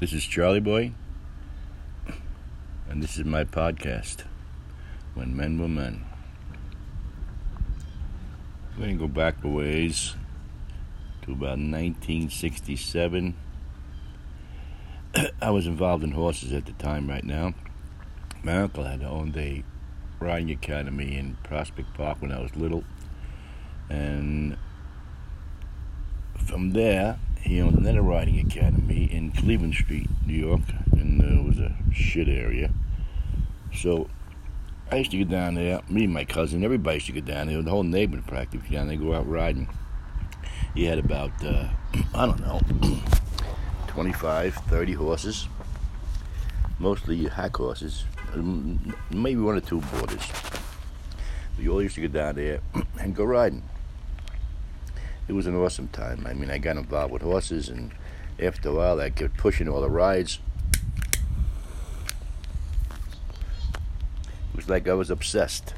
This is Charlie Boy, and this is my podcast, When Men Were Men. We're going to go back a ways to about 1967. I was involved in horses at the time, right now. My uncle had owned a riding academy in Prospect Park when I was little, and from there, he owned another riding academy in Cleveland Street, New York, and uh, it was a shit area. So I used to go down there, me and my cousin, everybody used to go down there, the whole neighborhood practically down there, go out riding. He had about, uh, I don't know, 25, 30 horses, mostly hack horses, maybe one or two boarders. We all used to go down there and go riding it was an awesome time. I mean, I got involved with horses, and after a while, I kept pushing all the rides. It was like I was obsessed.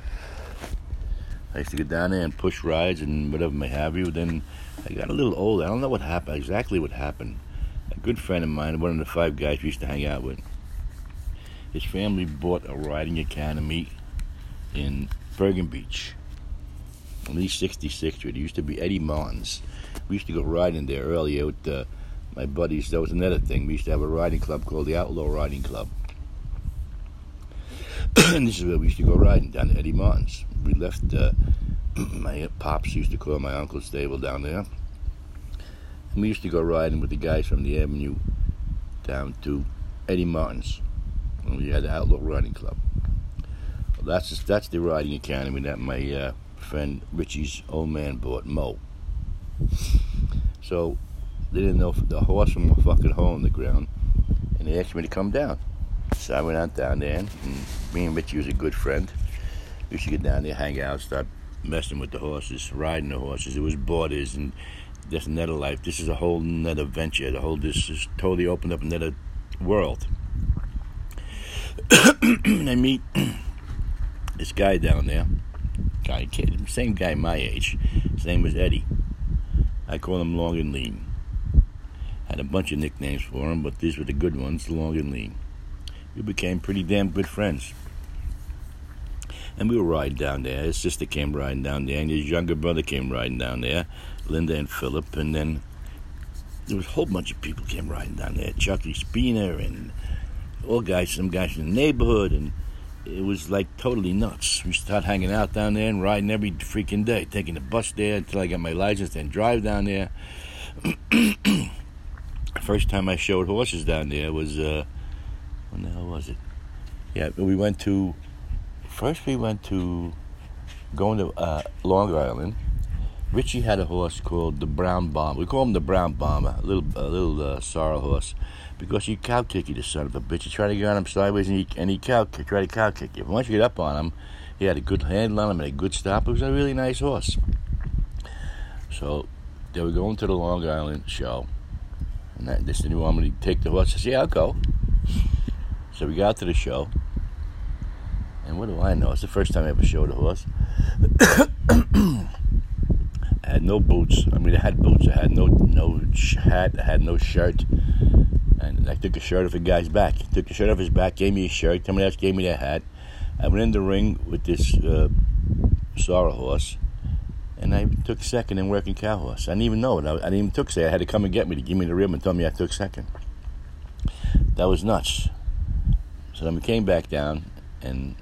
I used to get down there and push rides and whatever may have you. Then I got a little older. I don't know what happened, exactly what happened. A good friend of mine, one of the five guys we used to hang out with, his family bought a riding academy in Bergen Beach on East 66th Street. It used to be Eddie Martin's. We used to go riding there early with uh, my buddies. That was another thing. We used to have a riding club called the Outlaw Riding Club. and this is where we used to go riding down to Eddie Martin's. We left. Uh, my pops used to call my uncle's stable down there. And we used to go riding with the guys from the Avenue down to Eddie Martin's. And we had the Outlaw Riding Club. Well, that's just, that's the riding academy that my uh, friend Richie's old man bought Mo. So they didn't know if the horse from a fucking hole in the ground, and they asked me to come down. So I went out down there, and me and Richie was a good friend. We used to get down there, hang out, start messing with the horses, riding the horses. It was boarders and just another life. This is a whole another venture. The whole this is totally opened up another world. I meet this guy down there guy, kid, same guy my age. His name was Eddie. I call him Long and Lean. Had a bunch of nicknames for him, but these were the good ones, Long and Lean. We became pretty damn good friends. And we were riding down there. His sister came riding down there, and his younger brother came riding down there, Linda and Philip, and then there was a whole bunch of people came riding down there. Chucky Spina and all guys, some guys in the neighborhood, and it was like totally nuts. We started hanging out down there and riding every freaking day, taking the bus there until I got my license, then drive down there. First time I showed horses down there was uh, when the hell was it? Yeah, we went to first. We went to going to uh, Long Island. Richie had a horse called the Brown Bomber. We call him the Brown Bomber, a little a little uh, sorrel horse because he cow kick you, the son of a bitch. You try to get on him sideways and he, and he cow kick, try to cow kick you. But once you get up on him, he had a good handle on him and a good stop. It was a really nice horse. So they were going to the Long Island show. And that, You want me to take the horse? I said, Yeah, I'll go. So we got to the show. And what do I know? It's the first time I ever showed a horse. I had no boots. I mean, I had boots. I had no no hat. I had no shirt. And I took a shirt off a guy's back. He took the shirt off his back, gave me a shirt. Somebody else gave me that hat. I went in the ring with this uh, sorrel horse, and I took second in working cow horse. I didn't even know it. I, I didn't even took second. I had to come and get me to give me the rib and tell me I took second. That was nuts. So then we came back down and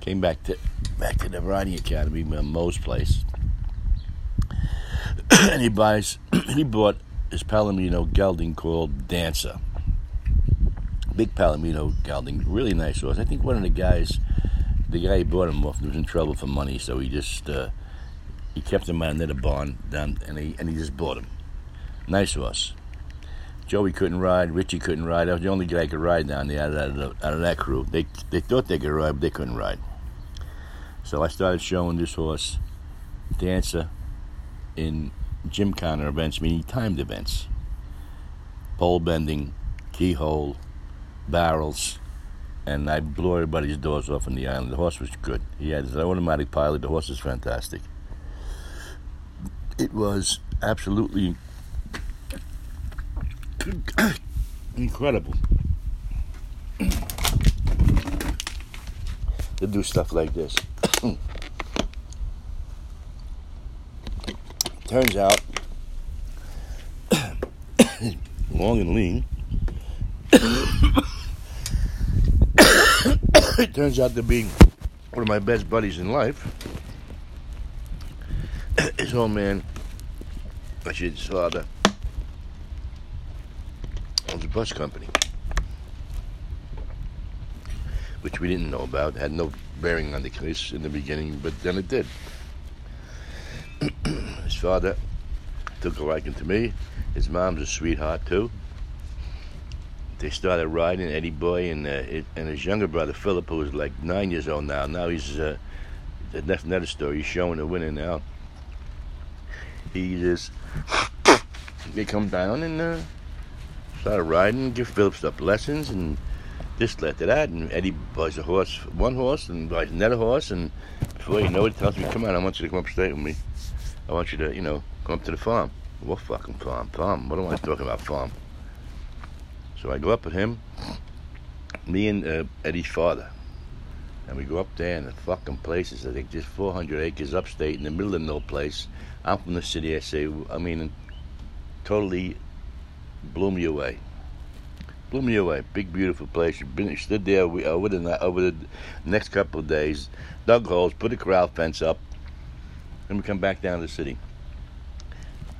came back to back to the riding academy, Mo's place. and he buys he bought this Palomino gelding called Dancer. Big Palomino gelding, really nice horse. I think one of the guys, the guy who bought him off, was in trouble for money, so he just uh, he kept him out the barn down, and he and he just bought him. Nice horse. Joey couldn't ride. Richie couldn't ride. I was the only guy could ride down there out of, out of that crew. They they thought they could ride, but they couldn't ride. So I started showing this horse, Dancer, in gymkhana events, meaning timed events. Pole bending, keyhole, barrels, and I blew everybody's doors off on the island. The horse was good. He had his automatic pilot. The horse is fantastic. It was absolutely incredible. to do stuff like this. Turns out, long and lean. it turns out to be one of my best buddies in life. His old man, actually his father, owns a bus company, which we didn't know about. Had no bearing on the case in the beginning, but then it did. Father took a liking to me. His mom's a sweetheart too. They started riding Eddie Boy and uh, and his younger brother Philip, who was like nine years old now. Now he's uh, that's another story. He's showing the winner now. He just they come down and uh, started riding, give Philip stuff lessons and this led to that. And Eddie buys a horse, one horse, and buys another horse, and before you know it, tells me, "Come on, I want you to come upstate with me." I want you to, you know, come up to the farm. What fucking farm? Farm? What am I talking about, farm? So I go up with him, me and uh, Eddie's father, and we go up there, and the fucking place is, I think, just 400 acres upstate in the middle of no place. I'm from the city, I say, I mean, totally blew me away. Blew me away. Big, beautiful place. Been, stood there we, over, the, over the next couple of days, dug holes, put a corral fence up, then we come back down to the city.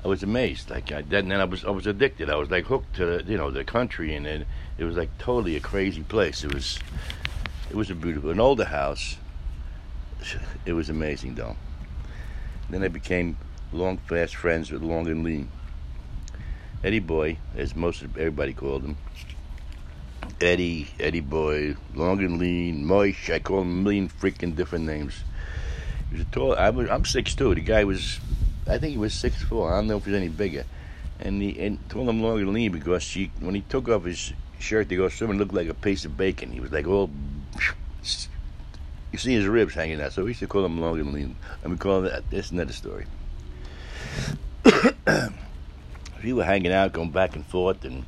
I was amazed. Like I, then I was I was addicted. I was like hooked to the, you know the country, and it, it was like totally a crazy place. It was it was a beautiful, an older house. It was amazing though. Then I became long, fast friends with Long and Lean. Eddie Boy, as most of everybody called him. Eddie, Eddie Boy, Long and Lean, Moish. I call him a million freaking different names. He was a tall. I was. I'm six two. The guy was. I think he was six four. I don't know if he was any bigger. And he and told him long and lean because she when he took off his shirt to go swimming, looked like a piece of bacon. He was like all. You see his ribs hanging out. So we used to call him long and lean. And we call that. That's another story. we were hanging out, going back and forth, and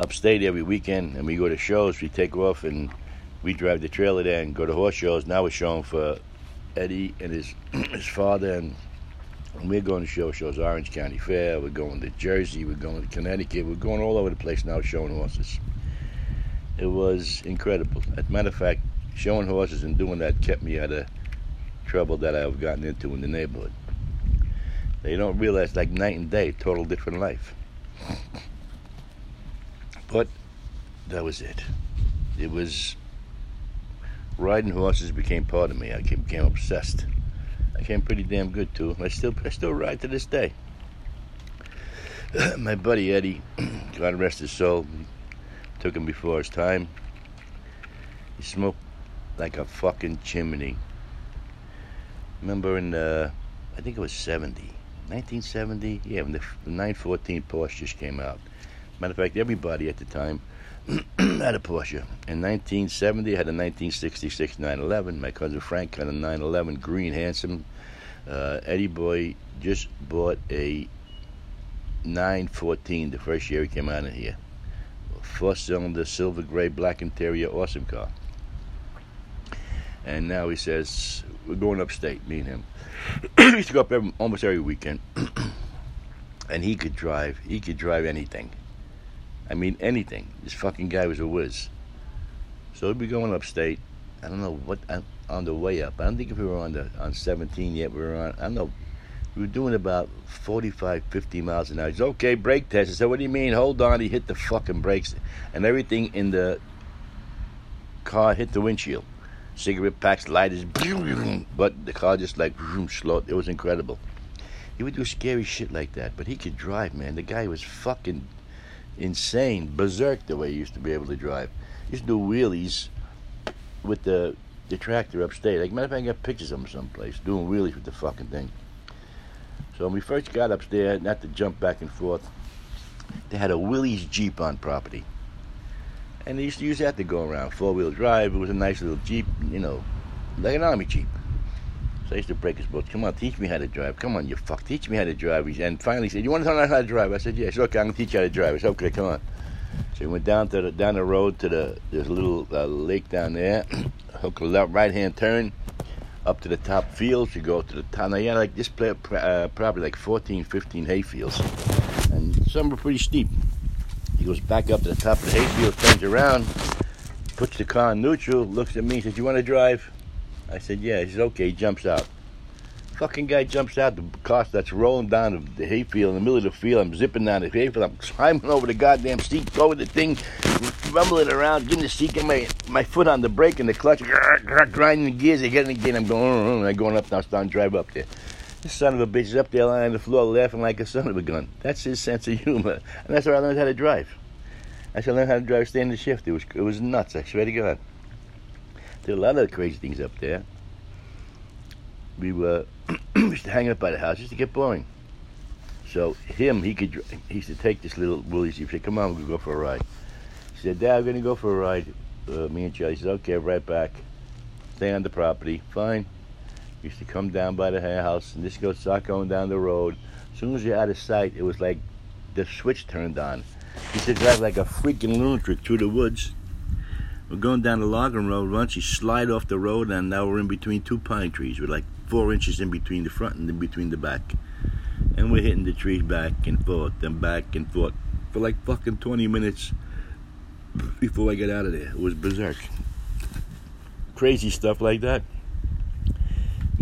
upstate every weekend. And we go to shows. We take off and we drive the trailer there and go to horse shows. Now we're showing for Eddie and his his father, and we're going to show shows Orange County Fair. We're going to Jersey. We're going to Connecticut. We're going all over the place now showing horses. It was incredible. As a matter of fact, showing horses and doing that kept me out of trouble that I've gotten into in the neighborhood. They don't realize like night and day, total different life. But that was it. It was riding horses became part of me. I became obsessed. I became pretty damn good too. I still I still ride to this day. My buddy Eddie, God rest his soul, took him before his time. He smoked like a fucking chimney. Remember in the, I think it was 70, 1970. Yeah, when the, the 914 Porsche just came out. Matter of fact, everybody at the time had a Porsche. In 1970, I had a 1966 911. My cousin Frank had a 911 green handsome. Uh, Eddie Boy just bought a 914 the first year he came out of here. Four cylinder, silver gray, black interior, awesome car. And now he says, We're going upstate, me and him. he used to go up every, almost every weekend. and he could drive, he could drive anything. I mean, anything. This fucking guy was a whiz. So we'd be going upstate. I don't know what uh, on the way up. I don't think if we were on the on 17 yet. We were on. I don't know. We were doing about 45, 50 miles an hour. He's okay. Brake test. I said, "What do you mean? Hold on." He hit the fucking brakes, and everything in the car hit the windshield. Cigarette packs, lighters, but the car just like slowed. It was incredible. He would do scary shit like that, but he could drive, man. The guy was fucking insane, berserk the way he used to be able to drive. He used to do wheelies with the the tractor upstate. Like matter of fact, I got pictures of him someplace doing wheelies with the fucking thing. So when we first got upstairs, not to jump back and forth, they had a Willys Jeep on property. And they used to use that to go around, four wheel drive. It was a nice little Jeep, you know, like an army Jeep. So I used to break his bones. Come on, teach me how to drive. Come on, you fuck, teach me how to drive. And finally he said, You want to learn how to drive? I said. He said, Okay, I'm going to teach you how to drive. I said, Okay, come on. So we went down to the down the road to the a little uh, lake down there. Hook a left right hand turn up to the top fields. You go to the top. Now yeah, like this play, uh, probably like 14, 15 hay fields, and some were pretty steep. He goes back up to the top of the hayfield, turns around, puts the car in neutral, looks at me, says, "You want to drive?" I said, "Yeah." He says, "Okay." He jumps out. Fucking guy jumps out. The car starts rolling down the hayfield in the middle of the field. I'm zipping down the hayfield. I'm climbing over the goddamn seat, over the thing, rumbling around, getting the seat, getting my, my foot on the brake and the clutch, grinding the gears. again and again. I'm going, mm, mm, mm. I'm going up now, starting to drive up there. This son of a bitch is up there lying on the floor laughing like a son of a gun. That's his sense of humor. And that's where I learned how to drive. I should learn how to drive the shift. It was it was nuts, I swear to God. Were a lot of crazy things up there. We were we used to hang up by the house just to get boring. So him, he could he used to take this little Willie. He said, "Come on, we'll go for a ride." He said, "Dad, we're gonna go for a ride." Uh, me and Charlie He said, "Okay, right back. Stay on the property. Fine." used to come down by the house and just go start going down the road. As soon as you're out of sight, it was like the switch turned on. He used to drive like a freaking lunatic through the woods. We're going down the logging road once. You slide off the road, and now we're in between two pine trees with like four inches in between the front and in between the back. And we're hitting the trees back and forth and back and forth for like fucking 20 minutes before I get out of there. It was berserk. Crazy stuff like that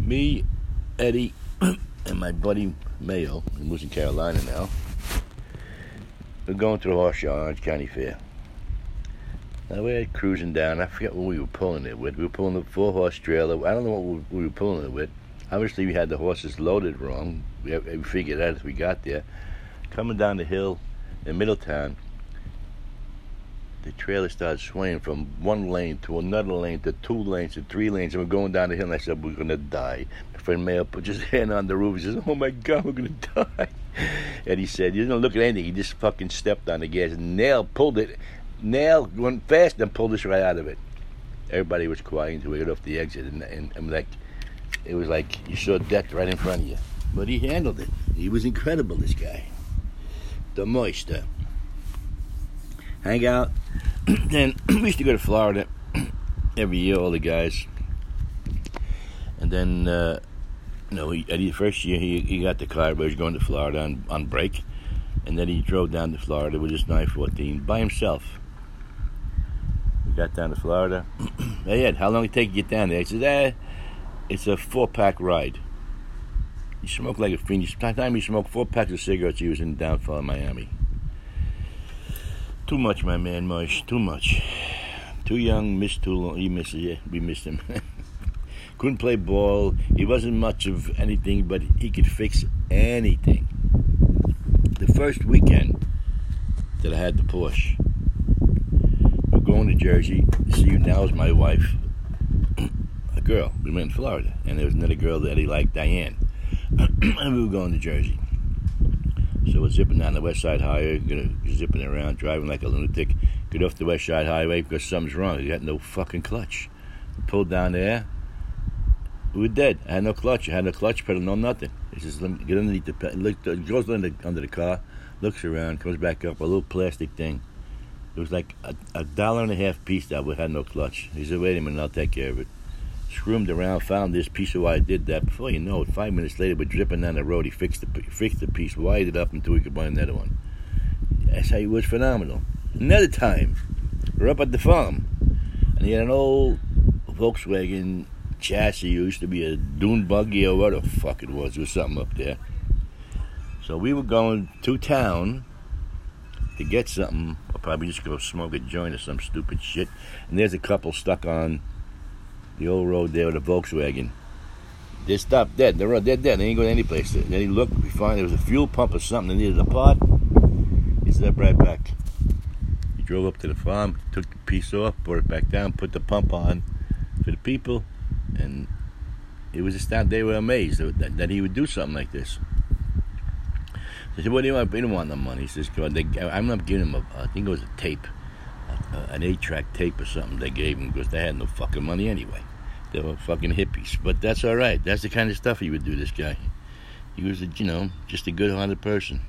me, Eddie, and my buddy Mayo, who in Carolina now, we're going to the horse Orange County Fair. Now we're cruising down. I forget what we were pulling it with. We were pulling the four horse trailer. I don't know what we were pulling it with. Obviously, we had the horses loaded wrong. We, we figured out as we got there. Coming down the hill in Middletown, the trailer started swaying from one lane to another lane to two lanes to three lanes, and we're going down the hill. And I said, "We're gonna die." My friend Mayo put his hand on the roof. He says, "Oh my God, we're gonna die." And he said, "You didn't look at anything. He just fucking stepped on the gas. And Nail pulled it. Nail went fast and pulled us right out of it. Everybody was quiet until we got off the exit, and, and, and like it was like you saw death right in front of you. But he handled it. He was incredible. This guy, the moisture hang out. then we used to go to Florida every year, all the guys. And then, uh, you know, he, the first year he, he got the car, but he was going to Florida on, on break. And then he drove down to Florida with his 914 by himself. Got down to Florida. hey, how long did it take to get down there? He said, eh, it's a four pack ride. You smoke like a fiend. By the time you smoke four packs of cigarettes, he was in downfall in Miami. Too much, my man, Mush. Too much. Too young, missed too long. He misses yeah, We missed him. Couldn't play ball. He wasn't much of anything, but he could fix anything. The first weekend that I had the Porsche, going to Jersey. See you now is my wife. A girl. We went in Florida, and there was another girl that he liked, Diane. and we were going to Jersey. So we're zipping down the West Side Highway, gonna zipping around, driving like a lunatic. Get off the West Side Highway because something's wrong. You got no fucking clutch. Pulled down there. We were dead. I had no clutch. I had no clutch pedal, no nothing. He says, "Let me get underneath the pedal." Goes under, under the car, looks around, comes back up. A little plastic thing. It was like a, a dollar and a half piece that we had no clutch. He said, "Wait a minute, I'll take care of it." screwed around, found this piece of wire, did that. Before you know it, five minutes later, we're dripping down the road. He fixed the fixed the piece, wired it up until we could buy another one. That's how he was phenomenal. Another time, we're up at the farm, and he had an old Volkswagen chassis. It used to be a dune buggy or what the fuck it was. There was something up there. So we were going to town to get something. I'll probably just go smoke a joint or some stupid shit. And there's a couple stuck on the old road there with a Volkswagen. They stopped dead. They're uh, dead, dead. They ain't going any place. Then he looked. We find there was a fuel pump or something. They needed a part. He stepped right back. He drove up to the farm, took the piece off, brought it back down, put the pump on for the people, and it was astounding. They were amazed that, that he would do something like this. They said, "What do you want?" He didn't want the money. He says, "I'm not giving him a. I think it was a tape." uh, an eight-track tape or something they gave him because they had no fucking money anyway. They were fucking hippies, but that's all right. That's the kind of stuff he would do. This guy, he was, a, you know, just a good-hearted person.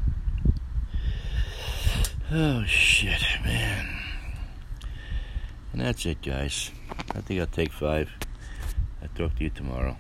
Oh shit, man. And that's it, guys. I think I'll take five. I'll talk to you tomorrow.